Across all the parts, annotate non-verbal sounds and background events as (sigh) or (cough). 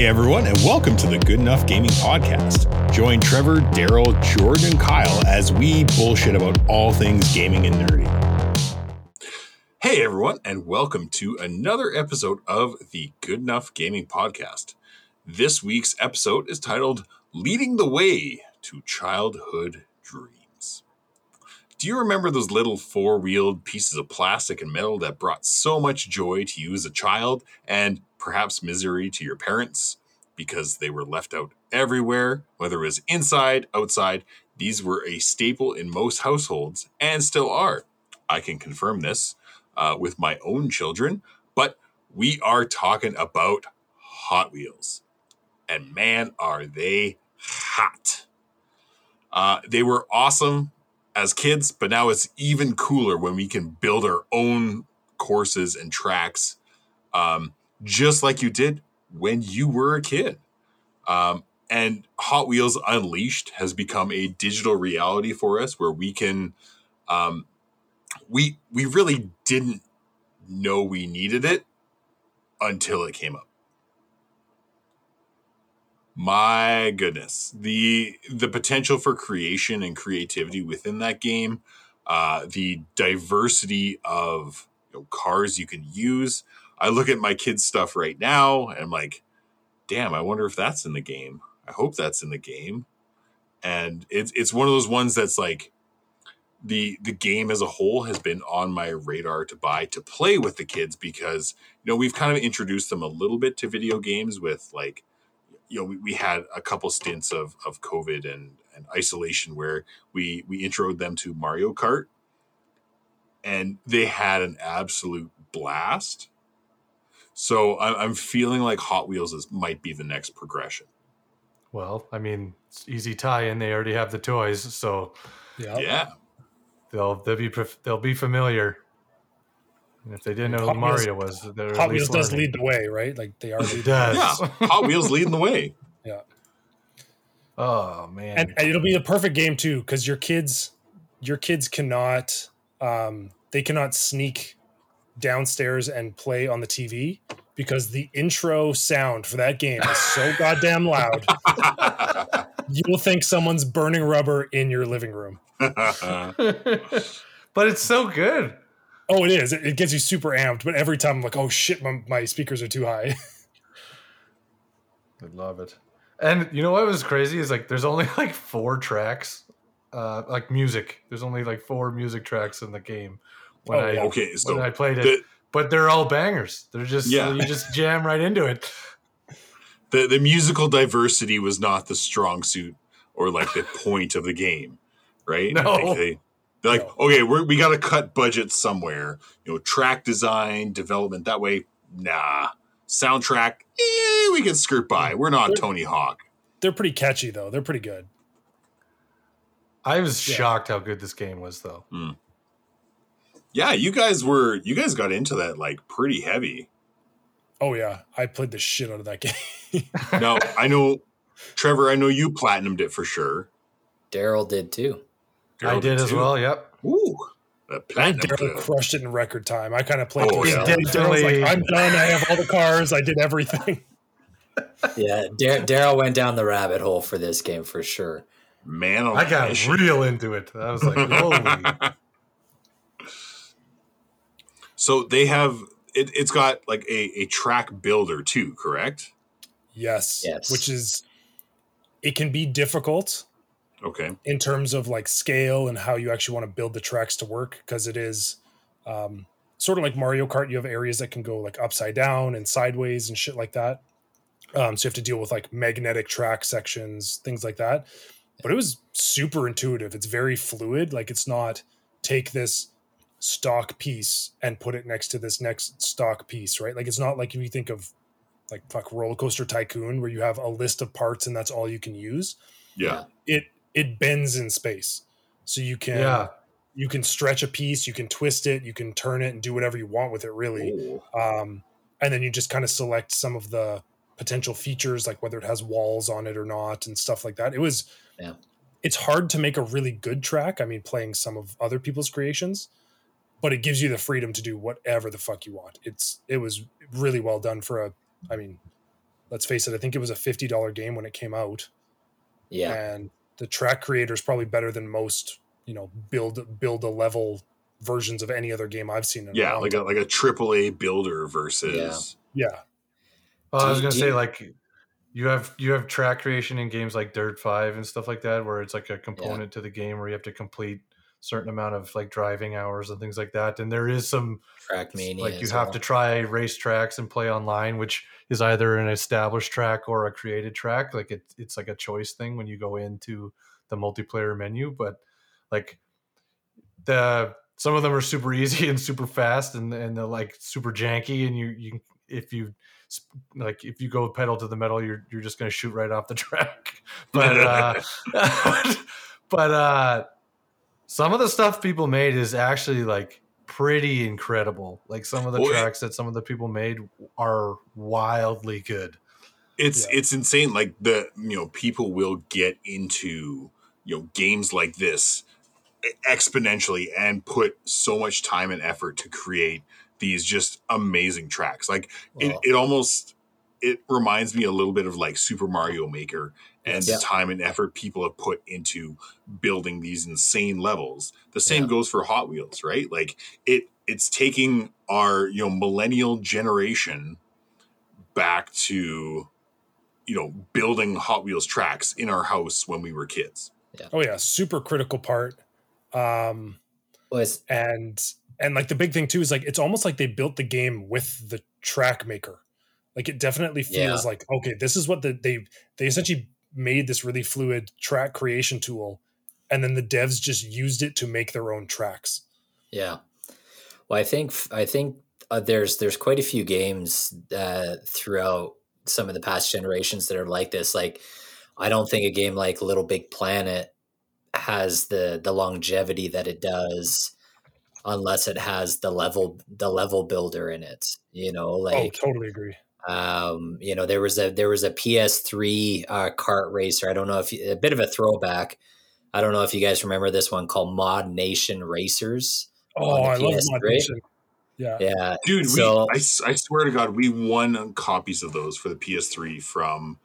Hey everyone, and welcome to the Good Enough Gaming Podcast. Join Trevor, Daryl, Jordan, and Kyle as we bullshit about all things gaming and nerdy. Hey everyone, and welcome to another episode of the Good Enough Gaming Podcast. This week's episode is titled Leading the Way to Childhood Dreams. Do you remember those little four wheeled pieces of plastic and metal that brought so much joy to you as a child and perhaps misery to your parents because they were left out everywhere, whether it was inside, outside. These were a staple in most households and still are. I can confirm this uh, with my own children, but we are talking about Hot Wheels. And man, are they hot! Uh, they were awesome as kids, but now it's even cooler when we can build our own courses and tracks. Um, just like you did when you were a kid. Um, and Hot Wheels Unleashed has become a digital reality for us where we can um, we we really didn't know we needed it until it came up. My goodness, the the potential for creation and creativity within that game, uh, the diversity of you know, cars you can use, I look at my kids' stuff right now and I'm like, damn, I wonder if that's in the game. I hope that's in the game. And it's it's one of those ones that's like the the game as a whole has been on my radar to buy to play with the kids because you know we've kind of introduced them a little bit to video games with like you know we, we had a couple stints of of covid and and isolation where we we introed them to mario kart and they had an absolute blast so I'm feeling like Hot Wheels is might be the next progression. Well, I mean, it's easy tie in. They already have the toys, so yeah, yeah. they'll they'll be they'll be familiar. And if they didn't know Hot who Mario Wheels, was, they're Hot Wheels does lead the way, right? Like they are. It does. Yeah, Hot Wheels leading the way. Yeah. (laughs) Oh man, and, and it'll be the perfect game too because your kids, your kids cannot, um, they cannot sneak downstairs and play on the TV because the intro sound for that game is so (laughs) goddamn loud. you will think someone's burning rubber in your living room. (laughs) but it's so good. Oh, it is. It, it, gets you super amped. But every time I'm like, oh shit, my, my speakers are too high. (laughs) I love it. And you know what was crazy is like there's only like four tracks, uh, like music. There's only like four music tracks in the game when oh, I okay, so when I played it. The, but they're all bangers. They're just yeah. you just jam right into it. The the musical diversity was not the strong suit or like the point of the game, right? No. They, are like, no. okay, we we got to cut budget somewhere. You know, track design, development. That way, nah. Soundtrack, eh, we can skirt by. We're not they're, Tony Hawk. They're pretty catchy though. They're pretty good. I was yeah. shocked how good this game was though. Mm. Yeah, you guys were you guys got into that like pretty heavy. Oh yeah, I played the shit out of that (laughs) game. no, I know, Trevor. I know you platinumed it for sure. Daryl did too. Darryl I did, did as well. Yep. Ooh. Daryl crushed it in record time. I kind of played. Oh, yeah. like, I'm done. I have all the cars. I did everything. (laughs) yeah, Daryl went down the rabbit hole for this game for sure. Man, I got real into it. I was like, holy. (laughs) So they have it, has got like a, a track builder too, correct? Yes. Yes. Which is it can be difficult. Okay. In terms of like scale and how you actually want to build the tracks to work, because it is um, sort of like Mario Kart. You have areas that can go like upside down and sideways and shit like that. Um, so you have to deal with like magnetic track sections, things like that. But it was super intuitive. It's very fluid. Like it's not take this stock piece and put it next to this next stock piece, right? Like it's not like if you think of like fuck roller coaster tycoon where you have a list of parts and that's all you can use. Yeah. It it bends in space. So you can yeah. you can stretch a piece, you can twist it, you can turn it and do whatever you want with it really. Ooh. Um and then you just kind of select some of the potential features like whether it has walls on it or not and stuff like that. It was yeah. It's hard to make a really good track. I mean, playing some of other people's creations, but it gives you the freedom to do whatever the fuck you want. It's it was really well done for a I mean let's face it, I think it was a fifty dollar game when it came out. Yeah, and the track creator is probably better than most. You know, build build a level versions of any other game I've seen. yeah, like a like a triple A builder versus yeah. yeah. Well, I was gonna say like you have you have track creation in games like Dirt Five and stuff like that, where it's like a component yeah. to the game where you have to complete certain amount of like driving hours and things like that. And there is some Trackmania, like you have well. to try race tracks and play online, which is either an established track or a created track. Like it, it's like a choice thing when you go into the multiplayer menu. But like the some of them are super (laughs) easy and super fast and and they're like super janky and you you if you like if you go pedal to the metal you're you're just going to shoot right off the (laughs) track but uh (laughs) but uh some of the stuff people made is actually like pretty incredible. Like some of the oh, well, tracks that some of the people made are wildly good. It's yeah. it's insane. Like the you know people will get into you know games like this exponentially and put so much time and effort to create these just amazing tracks. Like it, it almost it reminds me a little bit of like Super Mario Maker and yeah. the time and effort people have put into building these insane levels. The same yeah. goes for Hot Wheels, right? Like it it's taking our, you know, millennial generation back to you know, building Hot Wheels tracks in our house when we were kids. Yeah. Oh yeah, super critical part. Um was and and like the big thing too is like it's almost like they built the game with the track maker. Like it definitely feels yeah. like okay, this is what the, they they essentially made this really fluid track creation tool and then the devs just used it to make their own tracks. Yeah. Well i think i think uh, there's there's quite a few games uh, throughout some of the past generations that are like this. Like i don't think a game like little big planet has the the longevity that it does unless it has the level the level builder in it you know oh, like oh totally agree um, you know, there was a there was a PS3 uh, kart racer. I don't know if you, a bit of a throwback. I don't know if you guys remember this one called Mod Nation Racers. Oh, I PS3. love Mod Nation. Yeah, yeah, dude. So, we, I, I swear to God, we won copies of those for the PS3 from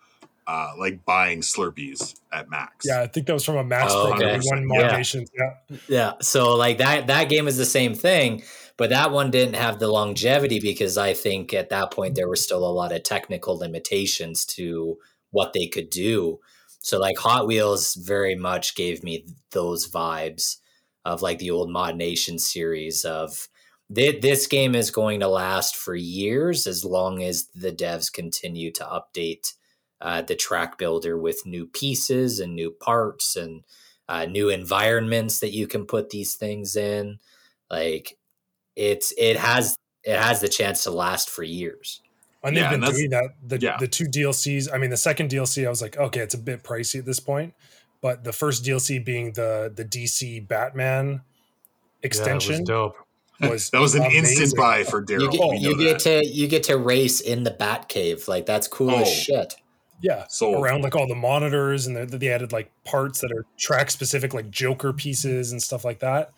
uh, like buying Slurpees at Mac's. Yeah, I think that was from a Mac's oh, program. Okay. One Mod yeah. Yeah. yeah. So like that that game is the same thing. But that one didn't have the longevity because I think at that point there were still a lot of technical limitations to what they could do. So like Hot Wheels very much gave me those vibes of like the old Mod Nation series of this game is going to last for years as long as the devs continue to update uh, the track builder with new pieces and new parts and uh, new environments that you can put these things in. Like it's it has it has the chance to last for years. And they've yeah, been and doing that. The yeah. the two DLCs. I mean, the second DLC, I was like, okay, it's a bit pricey at this point. But the first DLC being the the DC Batman extension, yeah, dope. Was (laughs) that was an amazing. instant buy for Daryl. You, get, you get to you get to race in the Batcave. Like that's cool oh. as shit. Yeah, so around like all the monitors and they added like parts that are track specific, like Joker pieces and stuff like that.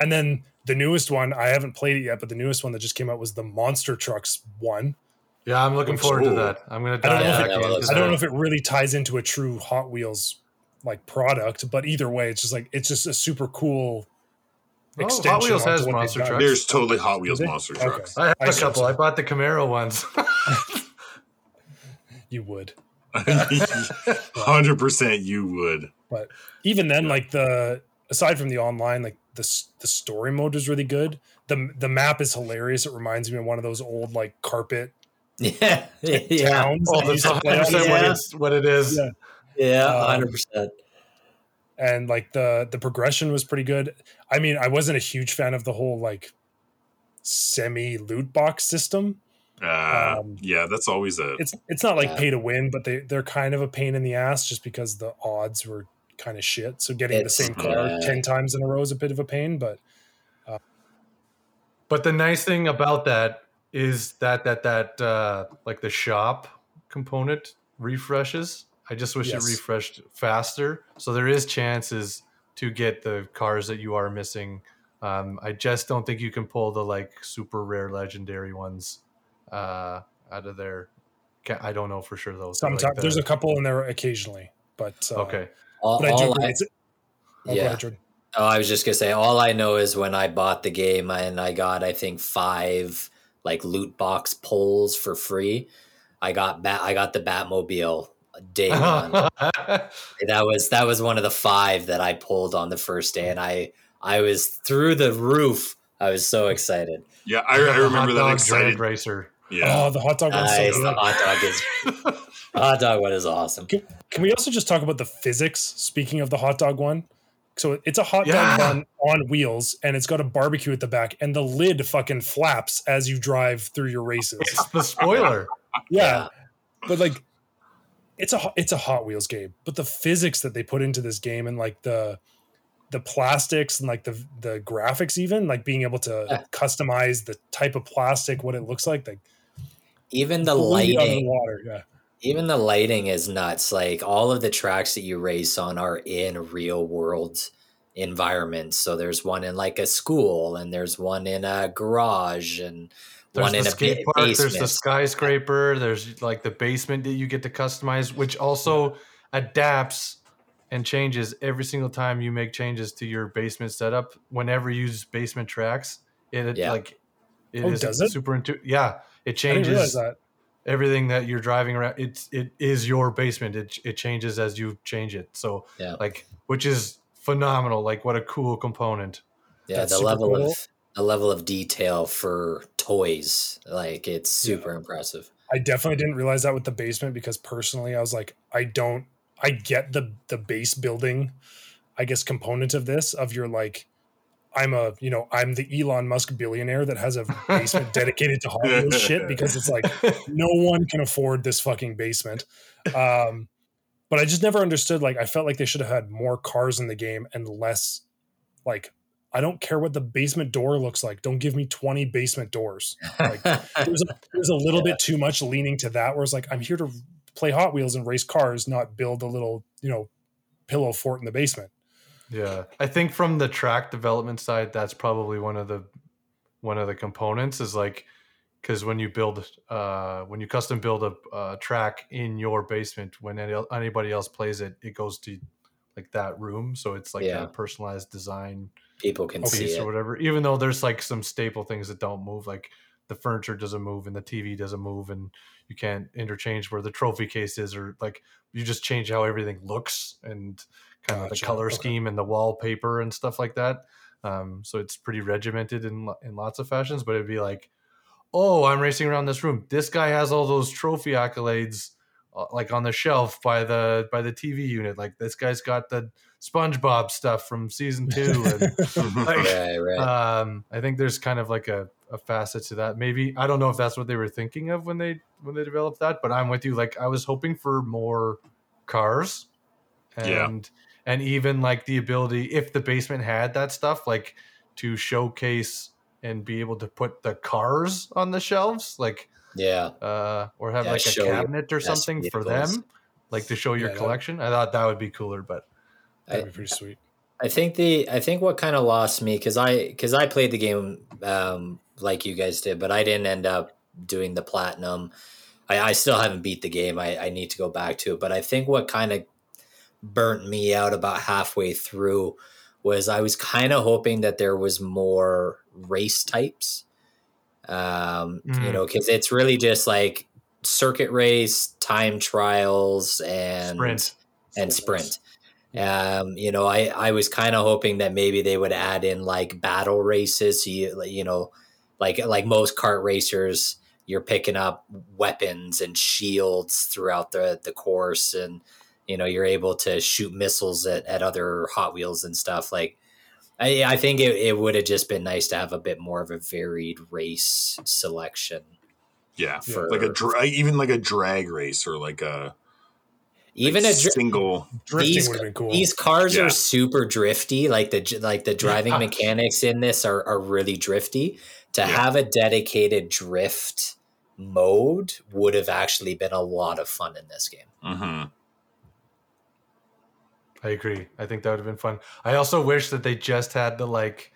And then the newest one, I haven't played it yet, but the newest one that just came out was the Monster Trucks one. Yeah, I'm looking forward to that. I'm gonna. I don't, know, if it, I don't know if it really ties into a true Hot Wheels like product, but either way, it's just like it's just a super cool oh, extension. Hot Wheels has monster trucks. There's totally Hot Wheels monster okay. trucks. I have I a couple. So. I bought the Camaro ones. (laughs) you would. (laughs) Hundred percent, you would. But even then, like the aside from the online, like the the story mode is really good. the The map is hilarious. It reminds me of one of those old like carpet. (laughs) Yeah, yeah. (laughs) Towns oh, that's 100 yeah. what, it's, what it is. Yeah, yeah, um, hundred um, percent. And like the the progression was pretty good. I mean, I wasn't a huge fan of the whole like semi loot box system. Uh, um, yeah, that's always a. It's it's not like yeah. pay to win, but they they're kind of a pain in the ass just because the odds were kind of shit. So getting it's, the same car yeah. ten times in a row is a bit of a pain. But uh, but the nice thing about that is that that that uh, like the shop component refreshes. I just wish yes. it refreshed faster. So there is chances to get the cars that you are missing. Um, I just don't think you can pull the like super rare legendary ones uh, out of there I don't know for sure though. Sometimes like the, there's a couple in there occasionally, but uh, okay. All, but I do. I, oh, yeah. Ahead, oh, I was just gonna say. All I know is when I bought the game and I got, I think five like loot box pulls for free. I got bat. I got the Batmobile day (laughs) one. that was that was one of the five that I pulled on the first day, and I I was through the roof. I was so excited. Yeah, I, I remember that excited racer. Yeah. Oh, the hot dog nice. So the hot dog is (laughs) hot dog one is awesome. Can, can, we also just talk about the physics? Speaking of the hot dog one, so it's a hot yeah. dog bun on wheels, and it's got a barbecue at the back, and the lid fucking flaps as you drive through your races. It's the spoiler. yeah. yeah, but like, it's a it's a Hot Wheels game, but the physics that they put into this game and like the the plastics and like the the graphics even like being able to yeah. customize the type of plastic what it looks like like even the lighting the water yeah even the lighting is nuts like all of the tracks that you race on are in real world environments so there's one in like a school and there's one in a garage and there's one the in a skate park, basement. there's the skyscraper there's like the basement that you get to customize which also adapts and changes every single time you make changes to your basement setup. Whenever you use basement tracks, it yeah. like it oh, is does it? super intuitive. Yeah, it changes that. Everything that you're driving around. It's it is your basement. It it changes as you change it. So yeah, like which is phenomenal. Like what a cool component. Yeah, That's the level cool. of the level of detail for toys, like it's super yeah. impressive. I definitely didn't realize that with the basement because personally, I was like, I don't I get the the base building, I guess, component of this of your like I'm a, you know, I'm the Elon Musk billionaire that has a basement (laughs) dedicated to Hot Wheels shit because it's like (laughs) no one can afford this fucking basement. Um, but I just never understood. Like, I felt like they should have had more cars in the game and less, like, I don't care what the basement door looks like. Don't give me 20 basement doors. Like, there's a, there's a little yeah. bit too much leaning to that where it's like, I'm here to play Hot Wheels and race cars, not build a little, you know, pillow fort in the basement. Yeah. I think from the track development side, that's probably one of the one of the components is like because when you build uh when you custom build a, a track in your basement when any, anybody else plays it it goes to like that room so it's like yeah. a personalized design people can see it. or whatever even though there's like some staple things that don't move like the furniture doesn't move and the tv doesn't move and you can't interchange where the trophy case is or like you just change how everything looks and kind gotcha. of the color okay. scheme and the wallpaper and stuff like that um, so it's pretty regimented in in lots of fashions but it'd be like oh i'm racing around this room this guy has all those trophy accolades uh, like on the shelf by the by the tv unit like this guy's got the spongebob stuff from season two and (laughs) (laughs) like, right, right. Um, i think there's kind of like a a facet to that. Maybe I don't know if that's what they were thinking of when they when they developed that, but I'm with you. Like I was hoping for more cars, and yeah. And even like the ability if the basement had that stuff, like to showcase and be able to put the cars on the shelves, like yeah, uh, or have yeah, like a cabinet or something for them, like to show your yeah, collection. I thought that would be cooler, but that'd be pretty sweet. I think the I think what kind of lost me because I because I played the game um, like you guys did, but I didn't end up doing the platinum. I, I still haven't beat the game. I, I need to go back to it. But I think what kind of burnt me out about halfway through was I was kind of hoping that there was more race types. Um, mm. you know, because it's really just like circuit race, time trials, and sprint and sprint. Um, you know, I I was kind of hoping that maybe they would add in like battle races. So you you know, like like most kart racers you're picking up weapons and shields throughout the the course and you know you're able to shoot missiles at, at other hot wheels and stuff like i, I think it, it would have just been nice to have a bit more of a varied race selection yeah for, like a dra- even like a drag race or like a even like a dr- single these, cool. these cars yeah. are super drifty like the like the driving yeah. mechanics in this are, are really drifty to yeah. have a dedicated drift mode would have actually been a lot of fun in this game. Mm-hmm. I agree. I think that would have been fun. I also wish that they just had the like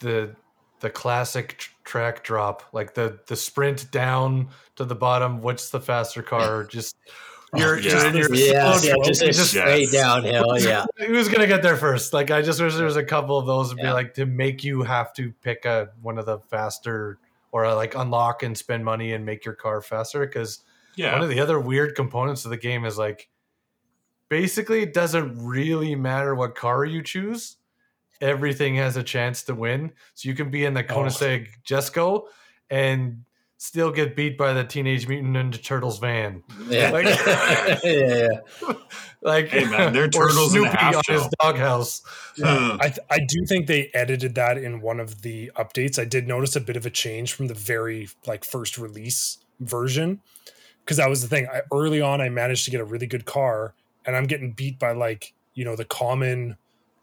the the classic track drop, like the the sprint down to the bottom. What's the faster car? (laughs) Just you're, oh, yeah. you're, yeah, yeah, just, just straight downhill. Yeah, (laughs) who's gonna get there first? Like I just wish there was a couple of those would yeah. be like to make you have to pick a one of the faster or uh, like unlock and spend money and make your car faster because yeah. one of the other weird components of the game is like basically it doesn't really matter what car you choose everything has a chance to win so you can be in the oh. Koenigsegg oh. Jesko and still get beat by the Teenage Mutant Ninja Turtles van. Yeah, like, (laughs) yeah, yeah. (laughs) like hey man, they're (laughs) turtles Snoopy in on his doghouse. Yeah. I th- I do think they edited that in one of the updates. I did notice a bit of a change from the very like first release version because that was the thing. I, early on, I managed to get a really good car, and I'm getting beat by like you know the common,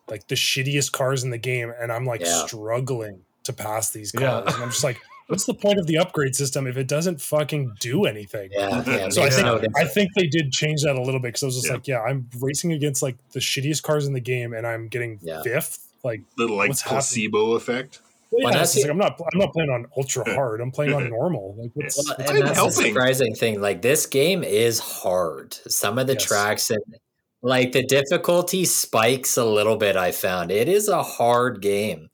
like the shittiest cars in the game, and I'm like yeah. struggling to pass these cars, and I'm just like what's the point of the upgrade system if it doesn't fucking do anything? Yeah. yeah (laughs) so I think no I think they did change that a little bit because I was just yeah. like, yeah, I'm racing against like the shittiest cars in the game, and I'm getting yeah. fifth. Like little like placebo happening? effect. Well, yeah, like, I'm not. I'm not playing on ultra hard. I'm playing on normal. Like, what's, well, what's and that's helping? the surprising thing. Like this game is hard. Some of the yes. tracks and like the difficulty spikes a little bit. I found it is a hard game.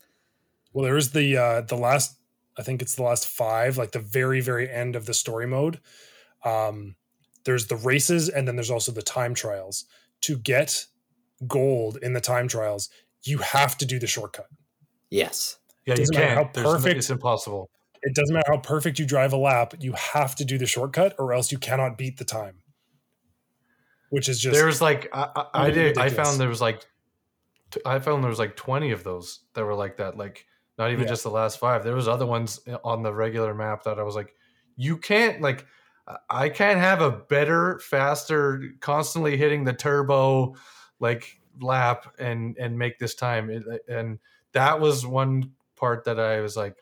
Well, there is the uh, the last I think it's the last five, like the very, very end of the story mode. Um, there's the races, and then there's also the time trials. To get gold in the time trials, you have to do the shortcut. Yes. Yeah, you can't. How perfect, it's impossible. It doesn't matter how perfect you drive a lap. You have to do the shortcut, or else you cannot beat the time. Which is just there's like I, I, I did I found there was like I found there was like 20 of those that were like that. Like not even yeah. just the last five. There was other ones eh, on the regular map that I was like, you can't like I can't have a better, faster, constantly hitting the turbo like lap and and make this time. And that was one part that I was like,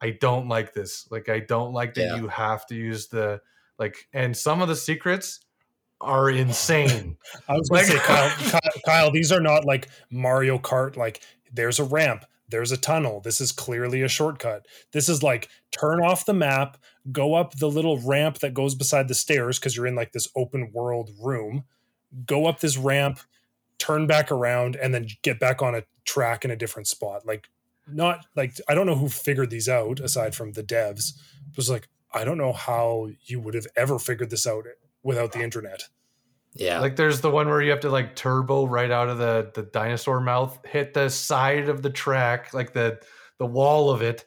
I don't like this. Like I don't like that yeah. you have to use the like and some of the secrets are insane. (laughs) I was going like, to say, Kyle, (laughs) Kyle, Kyle, these are not like Mario Kart. Like, there's a ramp, there's a tunnel. This is clearly a shortcut. This is like turn off the map, go up the little ramp that goes beside the stairs because you're in like this open world room. Go up this ramp, turn back around, and then get back on a track in a different spot. Like, not like I don't know who figured these out aside from the devs. It was like, I don't know how you would have ever figured this out without the internet. Yeah. Like there's the one where you have to like turbo right out of the the dinosaur mouth, hit the side of the track, like the the wall of it,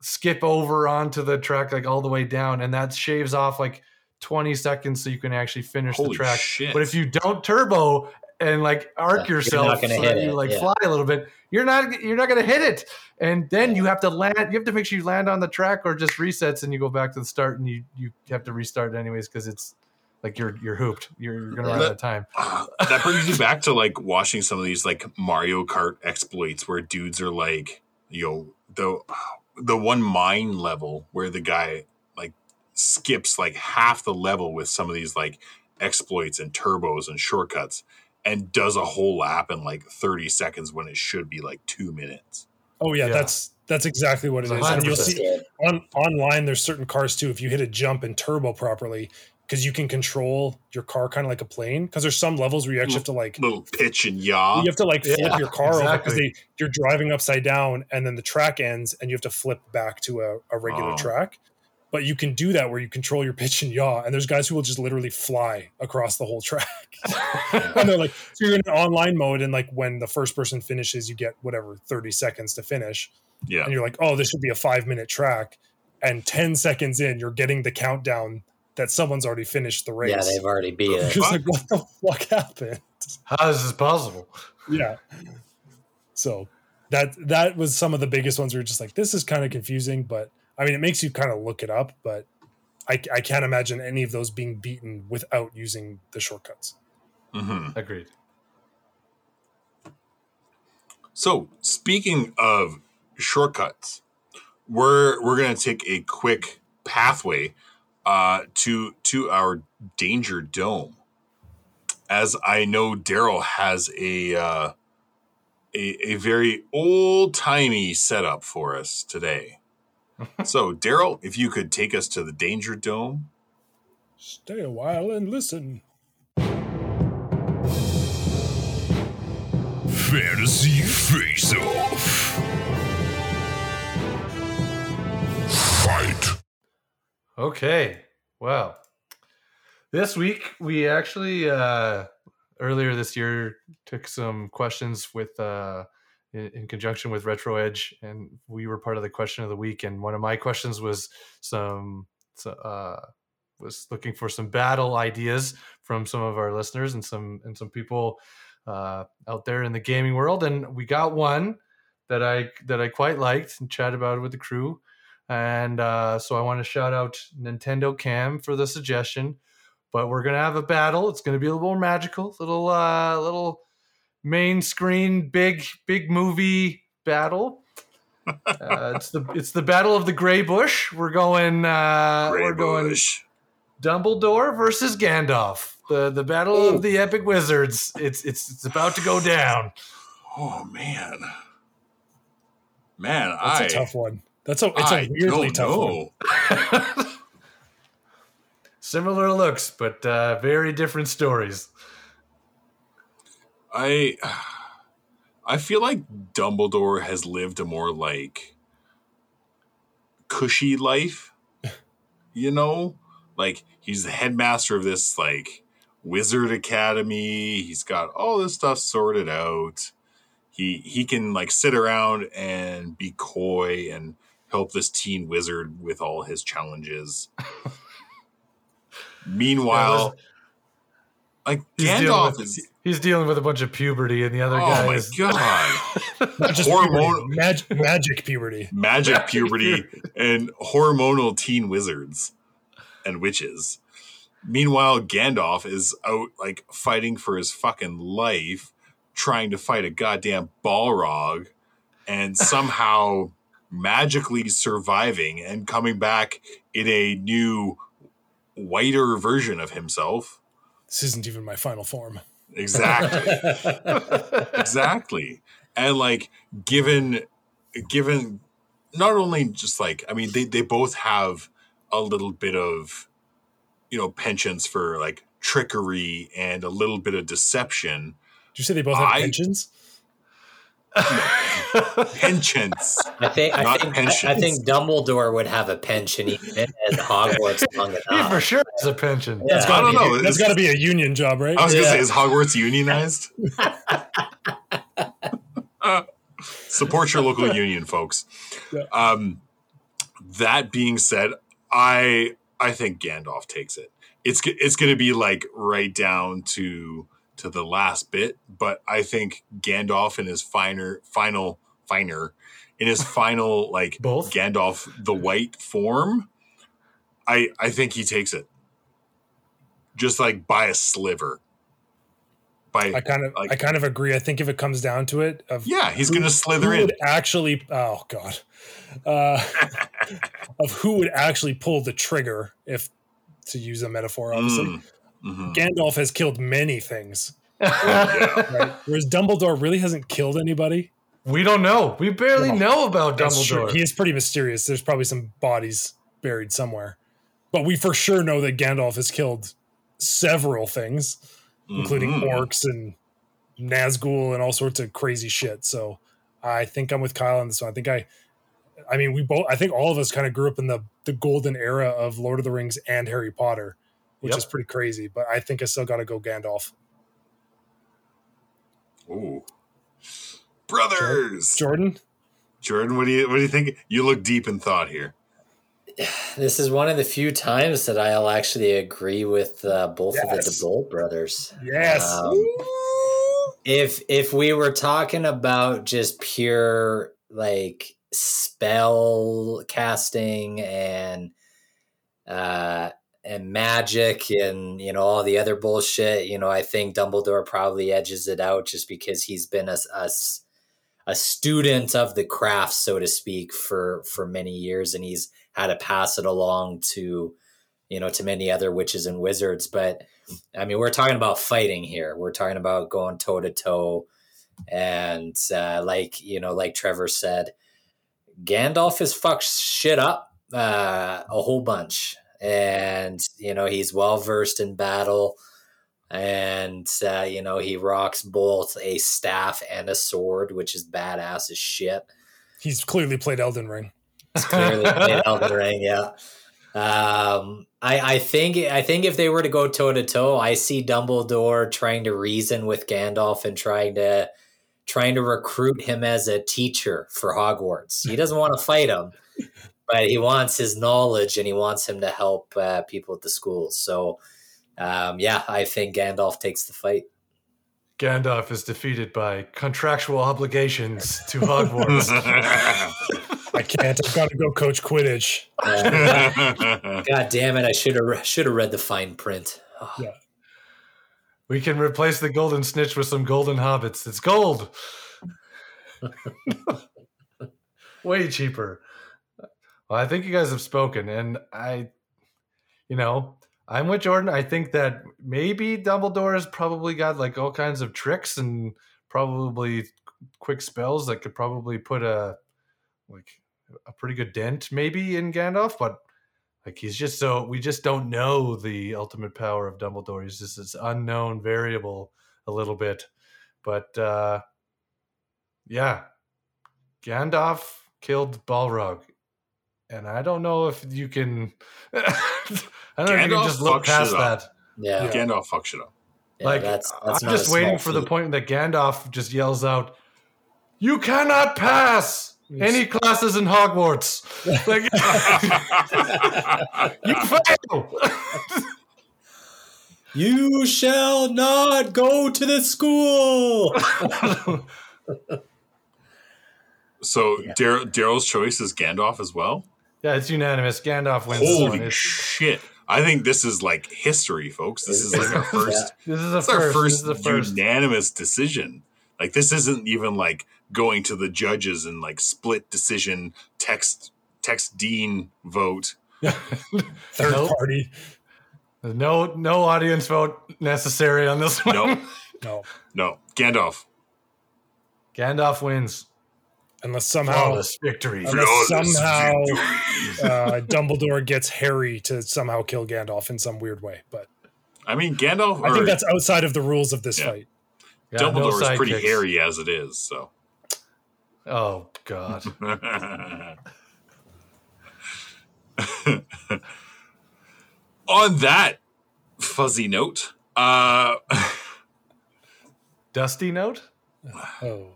skip over onto the track like all the way down and that shaves off like 20 seconds so you can actually finish Holy the track. Shit. But if you don't turbo and like arc yeah, yourself so that you like yeah. fly a little bit, you're not you're not going to hit it. And then you have to land you have to make sure you land on the track or just resets and you go back to the start and you you have to restart anyways cuz it's like you're you're hooped. You're, you're gonna run that, out of time. (sighs) That brings you back to like watching some of these like Mario Kart exploits where dudes are like, yo, the the one mine level where the guy like skips like half the level with some of these like exploits and turbos and shortcuts and does a whole lap in like 30 seconds when it should be like two minutes. Oh yeah, yeah. that's that's exactly what it is. And you'll see on online there's certain cars too. If you hit a jump and turbo properly, because you can control your car kind of like a plane. Because there's some levels where you actually have to like little pitch and yaw. You have to like flip yeah, your car exactly. over because you're driving upside down, and then the track ends, and you have to flip back to a, a regular oh. track. But you can do that where you control your pitch and yaw, and there's guys who will just literally fly across the whole track. (laughs) and they're like, so you're in an online mode, and like when the first person finishes, you get whatever 30 seconds to finish. Yeah. And you're like, oh, this should be a five minute track. And 10 seconds in, you're getting the countdown that someone's already finished the race. Yeah, they've already beat (laughs) it. like, what the fuck happened? How is this possible? Yeah. So that that was some of the biggest ones. We were just like, this is kind of confusing, but I mean, it makes you kind of look it up, but I, I can't imagine any of those being beaten without using the shortcuts. Mm-hmm. Agreed. So, speaking of shortcuts, we're we're gonna take a quick pathway uh, to to our danger dome. As I know, Daryl has a, uh, a a very old timey setup for us today. So, Daryl, if you could take us to the Danger Dome. Stay a while and listen. Fantasy Face Off. Fight. Okay. Well, this week we actually uh, earlier this year took some questions with uh, in, in, conjunction with Retro Edge, and we were part of the question of the week. And one of my questions was some uh, was looking for some battle ideas from some of our listeners and some and some people uh, out there in the gaming world. And we got one that I that I quite liked and chat about with the crew. And uh, so I want to shout out Nintendo Cam for the suggestion. But we're gonna have a battle. It's gonna be a little more magical, little uh, little main screen, big big movie battle. (laughs) Uh, it's the it's the battle of the Gray Bush. We're going uh, we're going Bush. Dumbledore versus Gandalf. The the battle Ooh. of the epic wizards. It's it's it's about to go (sighs) down. Oh man, man, I. that's I, a tough one. That's a it's a weirdly tough know. one. (laughs) Similar looks, but uh, very different stories. I I feel like Dumbledore has lived a more like cushy life. (laughs) You know, like he's the headmaster of this like wizard academy. He's got all this stuff sorted out. He he can like sit around and be coy and help this teen wizard with all his challenges. (laughs) Meanwhile, like he's Gandalf with, is he's dealing with a bunch of puberty, and the other oh guy my is god, (laughs) not just hormonal Mag- magic puberty, magic puberty, and hormonal teen wizards and witches. Meanwhile, Gandalf is out like fighting for his fucking life, trying to fight a goddamn Balrog, and (laughs) somehow magically surviving and coming back in a new, whiter version of himself. This isn't even my final form. Exactly. (laughs) exactly. And like given given not only just like I mean they they both have a little bit of you know penchants for like trickery and a little bit of deception. Did you say they both have I, pensions? Pensions. I think I think, pensions. I, I, think Dumbledore would have a pension even at Hogwarts long enough. He for sure has a pension. Yeah. I don't know. That's got to be a union job, right? I was yeah. gonna say, is Hogwarts unionized? (laughs) support your local union, folks. Yeah. Um, that being said, I I think Gandalf takes it. It's it's going to be like right down to to the last bit, but I think Gandalf in his finer final finer in his (laughs) final like both Gandalf the white form, I I think he takes it. Just like by a sliver. By I kind of like, I kind of agree. I think if it comes down to it, of yeah, he's going to slither in. actually, oh god, uh, (laughs) of who would actually pull the trigger if to use a metaphor, obviously. Mm, mm-hmm. Gandalf has killed many things. (laughs) right? Whereas Dumbledore really hasn't killed anybody. We don't know. We barely know about Dumbledore. He is pretty mysterious. There's probably some bodies buried somewhere. But we for sure know that Gandalf has killed several things, mm-hmm. including orcs and Nazgul and all sorts of crazy shit. So I think I'm with Kyle on this one. I think I I mean, we both, I think all of us kind of grew up in the, the golden era of Lord of the Rings and Harry Potter, which yep. is pretty crazy, but I think I still got to go Gandalf. Ooh. Brothers. Jordan? Jordan, what do you, what do you think? You look deep in thought here. (sighs) This is one of the few times that I'll actually agree with uh, both yes. of the DeBolt brothers. Yes. Um, if if we were talking about just pure like spell casting and uh and magic and you know all the other bullshit you know i think dumbledore probably edges it out just because he's been a, a, a student of the craft so to speak for for many years and he's had to pass it along to you know to many other witches and wizards. But i mean we're talking about fighting here. We're talking about going toe to toe and uh, like you know like trevor said Gandalf has fucked shit up uh, a whole bunch, and you know he's well versed in battle, and uh, you know he rocks both a staff and a sword, which is badass as shit. He's clearly played Elden Ring. He's clearly (laughs) played Elden Ring, yeah. Um, I, I think I think if they were to go toe to toe, I see Dumbledore trying to reason with Gandalf and trying to trying to recruit him as a teacher for Hogwarts. He doesn't want to fight him, but he wants his knowledge and he wants him to help uh, people at the schools. So, um, yeah, I think Gandalf takes the fight. Gandalf is defeated by contractual obligations to Hogwarts. (laughs) I can't. I've got to go coach Quidditch. Uh, (laughs) God damn it! I should have should have read the fine print. Oh. Yeah. We can replace the golden snitch with some golden hobbits. It's gold. (laughs) Way cheaper. Well, I think you guys have spoken, and I, you know, I'm with Jordan. I think that maybe Dumbledore has probably got like all kinds of tricks and probably quick spells that could probably put a like a pretty good dent maybe in Gandalf, but like he's just so we just don't know the ultimate power of Dumbledore. He's just this unknown variable a little bit. But uh yeah. Gandalf killed Balrog. And I don't know if you can (laughs) I don't Gandalf know if you can just look past that. Yeah. yeah. Gandalf fucks it up. Yeah, like that's, that's I'm just waiting for feat. the point that Gandalf just yells out, "You cannot pass!" Any classes in Hogwarts. (laughs) Like, (laughs) you fail. you shall not go to the school. so yeah. Daryl's choice is Gandalf as well. Yeah, it's unanimous. Gandalf wins. Holy shit! I think this is like history, folks. This is like our (laughs) first. yeah. This is, a first. our first, first unanimous decision. Like this isn't even like going to the judges and like split decision text text dean vote. (laughs) Third nope. party. No no audience vote necessary on this one. No. (laughs) no. No. Gandalf. Gandalf wins. Unless somehow Flawless victory. Unless Flawless somehow victory. uh, Dumbledore gets Harry to somehow kill Gandalf in some weird way. But I mean Gandalf I think that's outside of the rules of this yeah. fight. Yeah, Dumbledore no is pretty hairy as it is, so Oh God. (laughs) On that fuzzy note, uh (laughs) dusty note? Oh.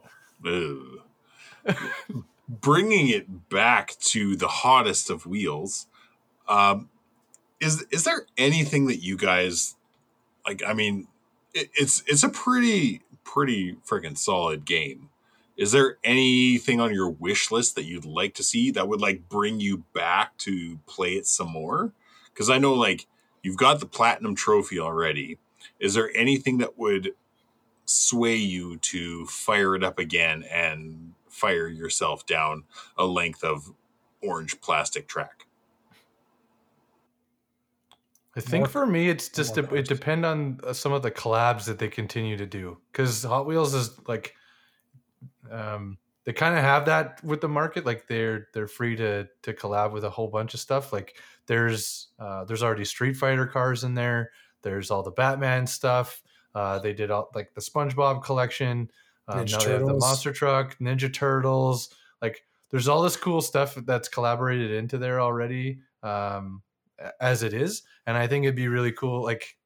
Bringing it back to the hottest of wheels, um, is is there anything that you guys like? I mean, it, it's it's a pretty pretty freaking solid game is there anything on your wish list that you'd like to see that would like bring you back to play it some more because i know like you've got the platinum trophy already is there anything that would sway you to fire it up again and fire yourself down a length of orange plastic track I think for me, it's just a, it depend on uh, some of the collabs that they continue to do because Hot Wheels is like um, they kind of have that with the market. Like they're they're free to to collab with a whole bunch of stuff. Like there's uh, there's already Street Fighter cars in there. There's all the Batman stuff. Uh, they did all like the SpongeBob collection. Um, now Turtles. they have the Monster Truck, Ninja Turtles. Like there's all this cool stuff that's collaborated into there already um, as it is, and I think it'd be really cool. Like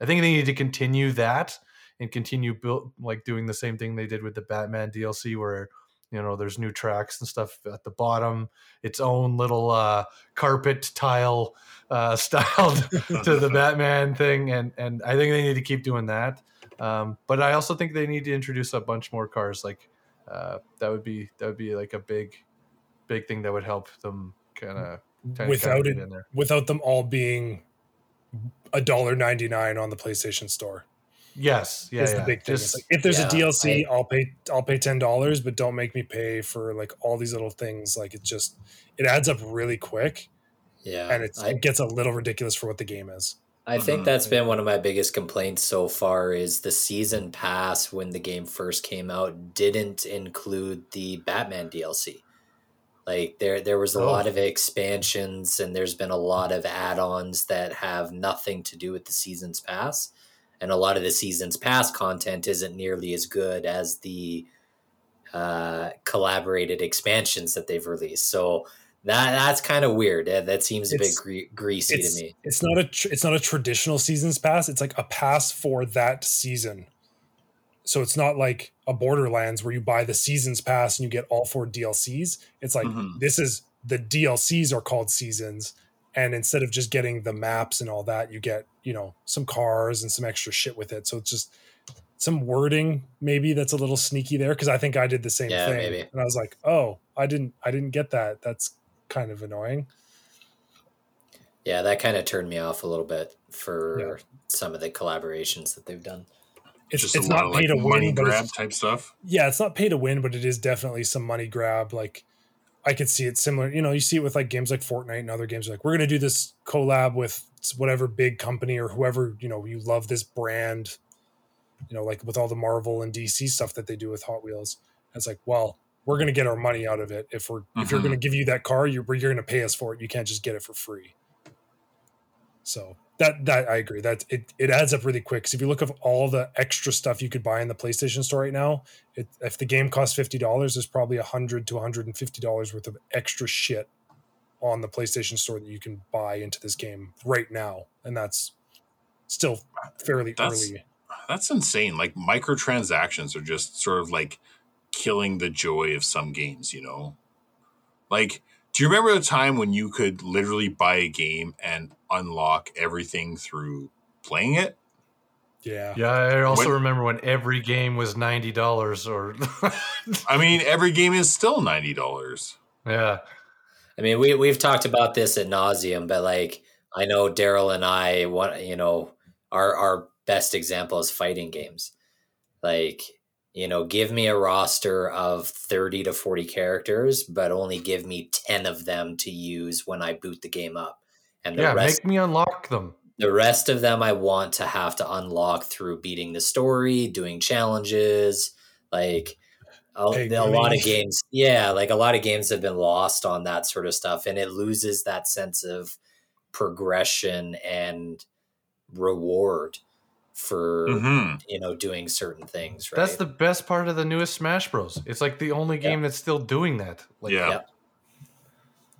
I think they need to continue that and continue build like doing the same thing they did with the Batman DLC where you know there's new tracks and stuff at the bottom its own little uh, carpet tile uh, (laughs) styled (laughs) to the batman thing and and i think they need to keep doing that um, but i also think they need to introduce a bunch more cars like uh, that would be that would be like a big big thing that would help them kind of without it without them all being a dollar 99 on the playstation store Yes, yeah, is yeah. the big thing. Just, like, if there's yeah, a DLC, I, will pay I'll pay ten dollars, but don't make me pay for like all these little things. Like it just it adds up really quick. Yeah, and I, it gets a little ridiculous for what the game is. I think mm-hmm. that's been one of my biggest complaints so far is the season pass when the game first came out didn't include the Batman DLC. Like there there was a oh. lot of expansions and there's been a lot of add-ons that have nothing to do with the seasons pass. And a lot of the seasons pass content isn't nearly as good as the uh, collaborated expansions that they've released. So that that's kind of weird. That, that seems a it's, bit gre- greasy to me. It's not a tr- it's not a traditional seasons pass. It's like a pass for that season. So it's not like a Borderlands where you buy the seasons pass and you get all four DLCs. It's like mm-hmm. this is the DLCs are called seasons, and instead of just getting the maps and all that, you get you know some cars and some extra shit with it. So it's just some wording maybe that's a little sneaky there because I think I did the same yeah, thing, maybe. and I was like, oh, I didn't I didn't get that. That's kind of annoying. Yeah, that kind of turned me off a little bit for yeah. some of the collaborations that they've done. It's, just it's not pay like to win, grab type stuff. Yeah, it's not pay to win, but it is definitely some money grab. Like I could see it similar. You know, you see it with like games like Fortnite and other games. Like we're gonna do this collab with whatever big company or whoever you know you love this brand. You know, like with all the Marvel and DC stuff that they do with Hot Wheels. It's like, well, we're going to get our money out of it. If we're mm-hmm. if you're going to give you that car, you're you're going to pay us for it. You can't just get it for free. So that that I agree. That it it adds up really quick. Because if you look at all the extra stuff you could buy in the PlayStation Store right now, it, if the game costs fifty dollars, there's probably a hundred to one hundred and fifty dollars worth of extra shit on the PlayStation Store that you can buy into this game right now, and that's still fairly that's, early. That's insane. Like microtransactions are just sort of like killing the joy of some games, you know? Like, do you remember the time when you could literally buy a game and unlock everything through playing it? Yeah. Yeah, I also when, remember when every game was $90 or (laughs) I mean, every game is still $90. Yeah. I mean, we we've talked about this at nauseum, but like I know Daryl and I want you know, our our best example is fighting games. Like you know, give me a roster of 30 to 40 characters, but only give me 10 of them to use when I boot the game up. And the yeah, rest, make me unlock them. The rest of them I want to have to unlock through beating the story, doing challenges, like a, a lot of games. Yeah, like a lot of games have been lost on that sort of stuff, and it loses that sense of progression and reward for mm-hmm. you know doing certain things right that's the best part of the newest smash bros it's like the only game yeah. that's still doing that like yeah. yeah.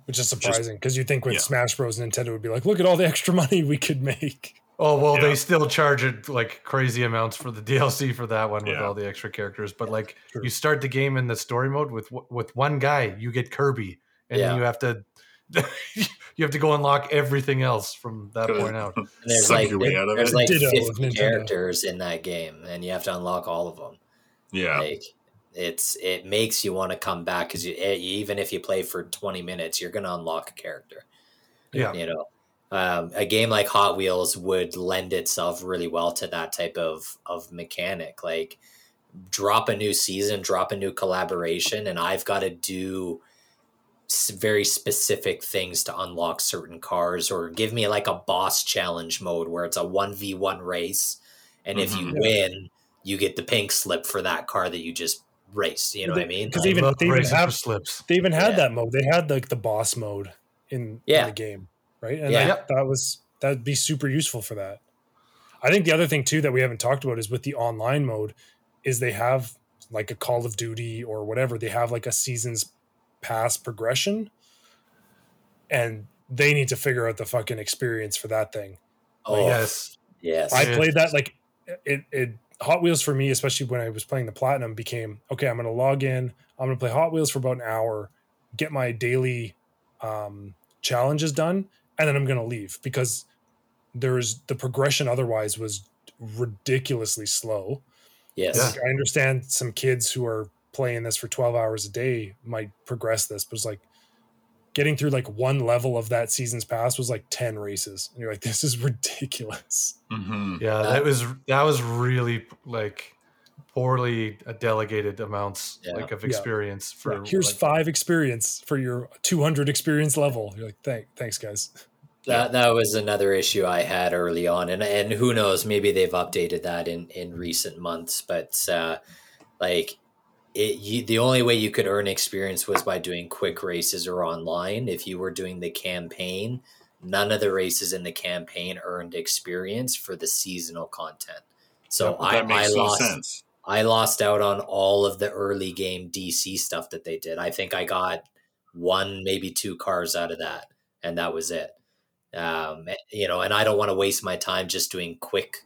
which is surprising because you think with yeah. smash bros nintendo would be like look at all the extra money we could make oh well they still charge it like crazy amounts for the (laughs) dlc for that one with all the extra characters but like True. you start the game in the story mode with with one guy you get kirby and then you have to (laughs) you have to go unlock everything else from that point out. And there's like there's like Ditto 50 characters in that game, and you have to unlock all of them. Yeah, like it's it makes you want to come back because you, eh, even if you play for 20 minutes, you're going to unlock a character. Yeah, you know. Um, a game like Hot Wheels would lend itself really well to that type of of mechanic. Like, drop a new season, drop a new collaboration, and I've got to do very specific things to unlock certain cars or give me like a boss challenge mode where it's a 1v1 race and mm-hmm. if you mm-hmm. win you get the pink slip for that car that you just race you know they, what i mean because even they even have slips they even had yeah. that mode they had like the boss mode in, yeah. in the game right and yeah. that, that was that'd be super useful for that i think the other thing too that we haven't talked about is with the online mode is they have like a call of duty or whatever they have like a seasons past progression and they need to figure out the fucking experience for that thing. Oh like, yes. yes. I played that like it, it hot wheels for me especially when i was playing the platinum became okay i'm going to log in i'm going to play hot wheels for about an hour get my daily um, challenges done and then i'm going to leave because there's the progression otherwise was ridiculously slow. Yes. Like, i understand some kids who are playing this for 12 hours a day might progress this but it's like getting through like one level of that season's pass was like 10 races and you're like this is ridiculous mm-hmm. yeah that was that was really like poorly delegated amounts yeah. like of experience yeah. for yeah. here's like, five experience for your 200 experience level you're like Thank, thanks guys that that was another issue I had early on, and and who knows, maybe they've updated that in in recent months. But uh, like it you, the only way you could earn experience was by doing quick races or online. If you were doing the campaign, none of the races in the campaign earned experience for the seasonal content. So I, I lost. Sense. I lost out on all of the early game DC stuff that they did. I think I got one, maybe two cars out of that, and that was it. Um, eh, you know, and I don't want to waste my time just doing quick,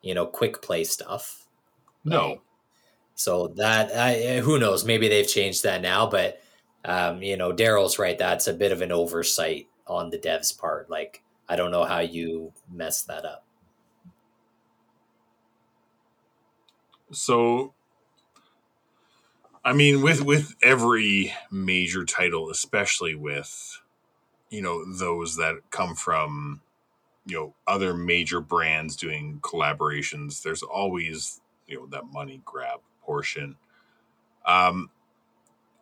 you know, quick play stuff. No. So that I, eh, who knows? Maybe they've changed that now, but um, you know, Daryl's right. That's a bit of an oversight on the devs' part. Like, I don't know how you mess that up. So, I mean, with with every major title, especially with you know those that come from you know other major brands doing collaborations, there's always you know that money grab portion. Um,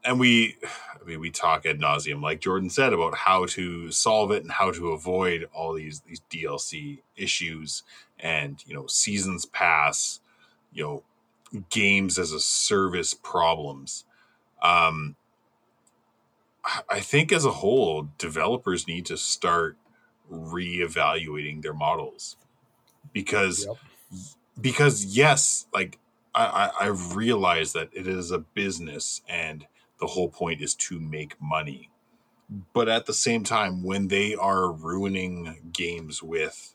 and we, I mean, we talk ad nauseum, like Jordan said, about how to solve it and how to avoid all these these DLC issues and you know seasons pass, you know, games as a service problems. Um, I think as a whole, developers need to start reevaluating their models because yep. because yes, like I, I, I realize that it is a business and the whole point is to make money. But at the same time, when they are ruining games with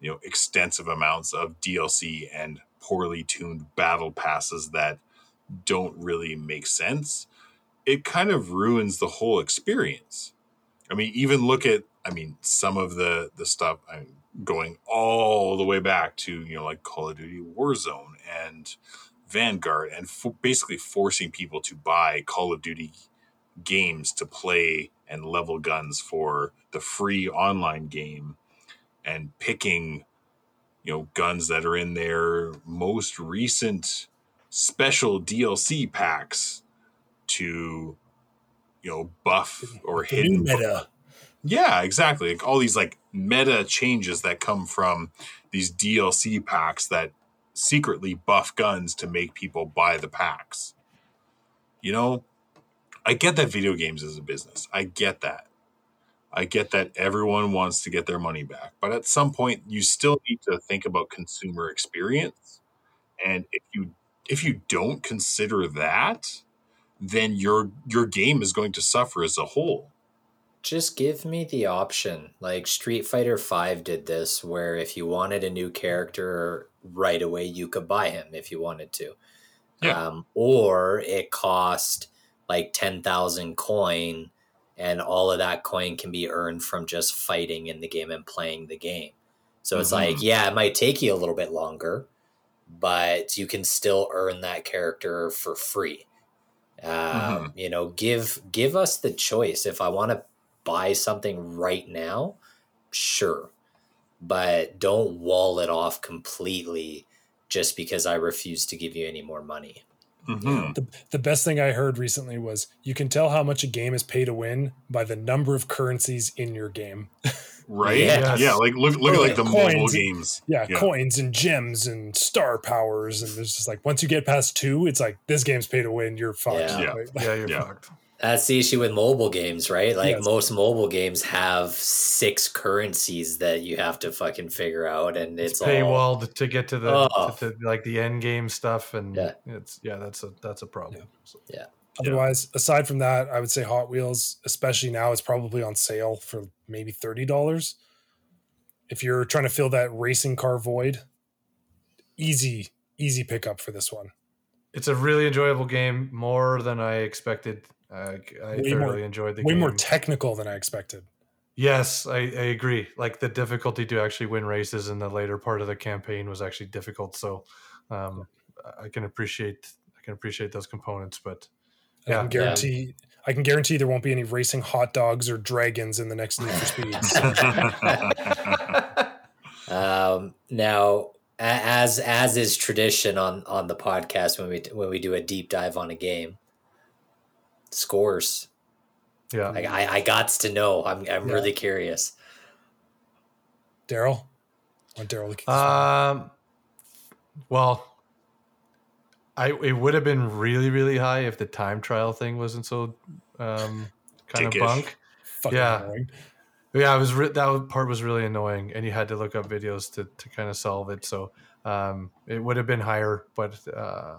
you know extensive amounts of DLC and poorly tuned battle passes that don't really make sense, it kind of ruins the whole experience. I mean, even look at I mean some of the the stuff I'm going all the way back to you know like Call of Duty Warzone and Vanguard and basically forcing people to buy Call of Duty games to play and level guns for the free online game and picking you know guns that are in their most recent special DLC packs to you know buff or the hidden meta. Yeah, exactly. Like all these like meta changes that come from these DLC packs that secretly buff guns to make people buy the packs. You know, I get that video games is a business. I get that. I get that everyone wants to get their money back, but at some point you still need to think about consumer experience. And if you if you don't consider that, then your your game is going to suffer as a whole. Just give me the option. Like Street Fighter 5 did this where if you wanted a new character right away, you could buy him if you wanted to. Yeah. Um, or it cost like 10,000 coin and all of that coin can be earned from just fighting in the game and playing the game. So it's mm-hmm. like, yeah, it might take you a little bit longer, but you can still earn that character for free. Um, mm-hmm. You know, give give us the choice. If I want to buy something right now, sure, but don't wall it off completely just because I refuse to give you any more money. Mm-hmm. The, the best thing I heard recently was you can tell how much a game is pay to win by the number of currencies in your game. (laughs) right? Yes. Yeah, like look look or at like the mobile games. Yeah, yeah, coins and gems and star powers, and there's just like once you get past two, it's like this game's pay to win. You're fucked. Yeah, yeah, yeah you're yeah. fucked. That's the issue with mobile games, right? Like yes. most mobile games have six currencies that you have to fucking figure out, and it's, it's paywalled all, to get to the oh. to, to, like the end game stuff, and yeah. it's yeah, that's a that's a problem. Yeah. So. yeah. Otherwise, aside from that, I would say Hot Wheels, especially now, is probably on sale for maybe thirty dollars. If you're trying to fill that racing car void, easy easy pickup for this one. It's a really enjoyable game, more than I expected. I, I thoroughly more, enjoyed the way game. more technical than I expected. Yes, I, I, agree. Like the difficulty to actually win races in the later part of the campaign was actually difficult. So um, I can appreciate I can appreciate those components, but yeah, I can guarantee yeah. I can guarantee there won't be any racing hot dogs or dragons in the next Need for Speed. (laughs) um, now, as as is tradition on on the podcast when we when we do a deep dive on a game, scores. Yeah, I I, I got to know. I'm I'm yeah. really curious. Daryl, Daryl. Um, well, I it would have been really really high if the time trial thing wasn't so um, kind Dickish. of bunk. Fucking yeah, annoying. yeah, it was re- that part was really annoying, and you had to look up videos to to kind of solve it. So um, it would have been higher, but uh,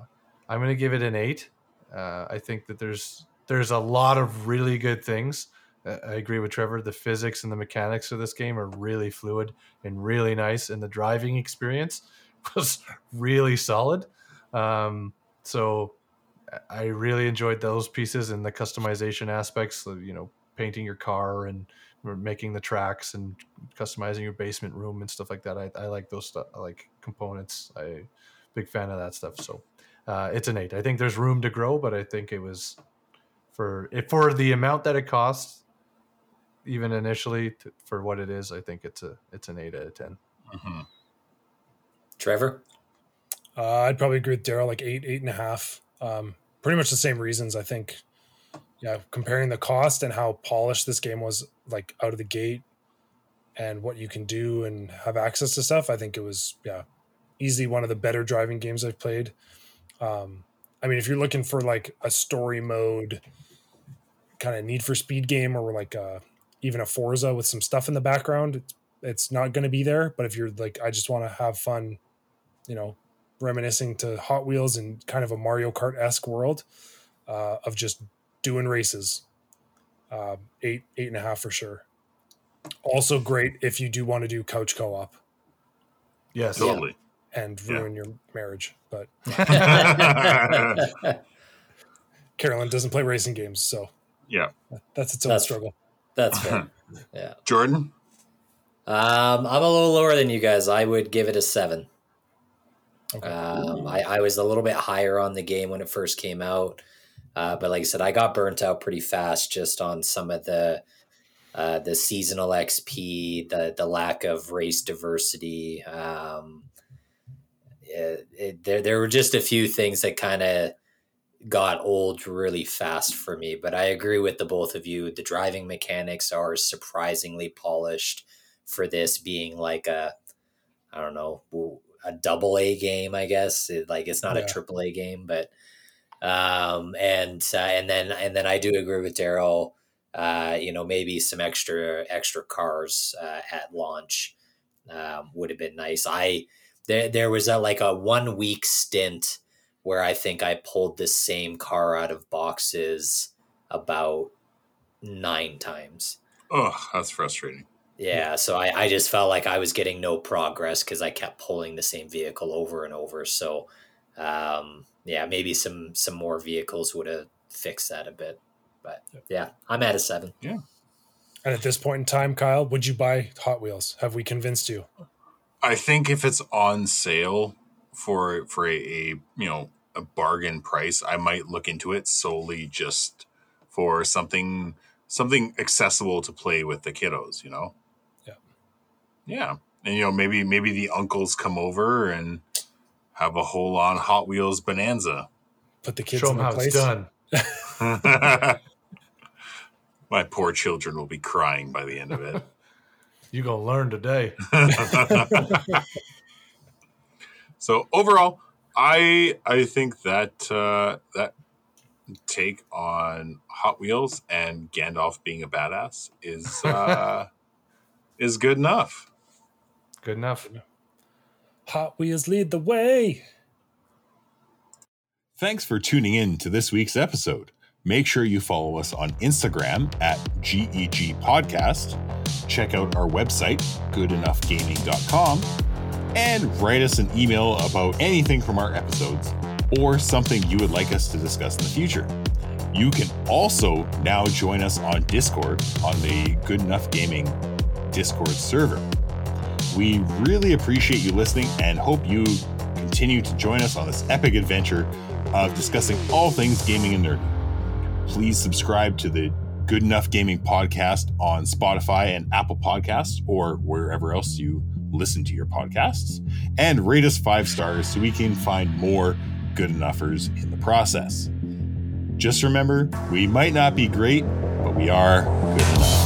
I'm going to give it an eight. Uh, I think that there's there's a lot of really good things. I agree with Trevor. The physics and the mechanics of this game are really fluid and really nice, and the driving experience (laughs) was really solid. Um, so I really enjoyed those pieces and the customization aspects. Of, you know, painting your car and making the tracks and customizing your basement room and stuff like that. I, I like those stuff. I like components. I big fan of that stuff. So uh, it's an eight. I think there's room to grow, but I think it was for if for the amount that it costs, even initially to, for what it is. I think it's a it's an eight out of 10 mm-hmm. Trevor, uh, I'd probably agree with Daryl, like eight, eight and a half. Um, pretty much the same reasons. I think, yeah, comparing the cost and how polished this game was, like out of the gate, and what you can do and have access to stuff. I think it was, yeah, easily one of the better driving games I've played. Um, I mean, if you're looking for like a story mode, kind of Need for Speed game, or like a, even a Forza with some stuff in the background, it's, it's not going to be there. But if you're like, I just want to have fun, you know, reminiscing to Hot Wheels and kind of a Mario Kart esque world uh, of just doing races. Uh, eight, eight and a half for sure. Also great if you do want to do couch co op. Yes, totally and ruin yeah. your marriage. But (laughs) (laughs) Carolyn doesn't play racing games, so yeah, that's its own that's, struggle. That's fair. yeah, Jordan. Um, I'm a little lower than you guys. I would give it a seven. Okay. Um, I, I was a little bit higher on the game when it first came out, uh, but like I said, I got burnt out pretty fast just on some of the uh, the seasonal XP, the the lack of race diversity. Um, it, it, there there were just a few things that kind of got old really fast for me. But I agree with the both of you. The driving mechanics are surprisingly polished for this being like a I don't know a double A game. I guess it, like it's not yeah. a triple A game, but um and uh, and then and then I do agree with Daryl. Uh, you know, maybe some extra extra cars uh, at launch um, would have been nice. I there there was a like a one week stint where I think I pulled the same car out of boxes about nine times. Oh, that's frustrating. Yeah, so I, I just felt like I was getting no progress because I kept pulling the same vehicle over and over. So, um, yeah, maybe some some more vehicles would have fixed that a bit. But yeah, I'm at a seven. Yeah. And at this point in time, Kyle, would you buy Hot Wheels? Have we convinced you? I think if it's on sale for for a, a you know a bargain price, I might look into it solely just for something something accessible to play with the kiddos. You know. Yeah. Yeah, and you know maybe maybe the uncles come over and have a whole on Hot Wheels bonanza. Put the kids Show in how place. it's done. (laughs) (laughs) My poor children will be crying by the end of it. You're gonna learn today. (laughs) so overall, I I think that uh, that take on Hot Wheels and Gandalf being a badass is (laughs) uh, is good enough. Good enough. Hot Wheels lead the way. Thanks for tuning in to this week's episode. Make sure you follow us on Instagram at GEG Podcast. Check out our website, goodenoughgaming.com, and write us an email about anything from our episodes or something you would like us to discuss in the future. You can also now join us on Discord on the Good Enough Gaming Discord server. We really appreciate you listening and hope you continue to join us on this epic adventure of discussing all things gaming and nerdy please subscribe to the Good Enough Gaming podcast on Spotify and Apple Podcasts or wherever else you listen to your podcasts, and rate us five stars so we can find more good enoughers in the process. Just remember, we might not be great, but we are good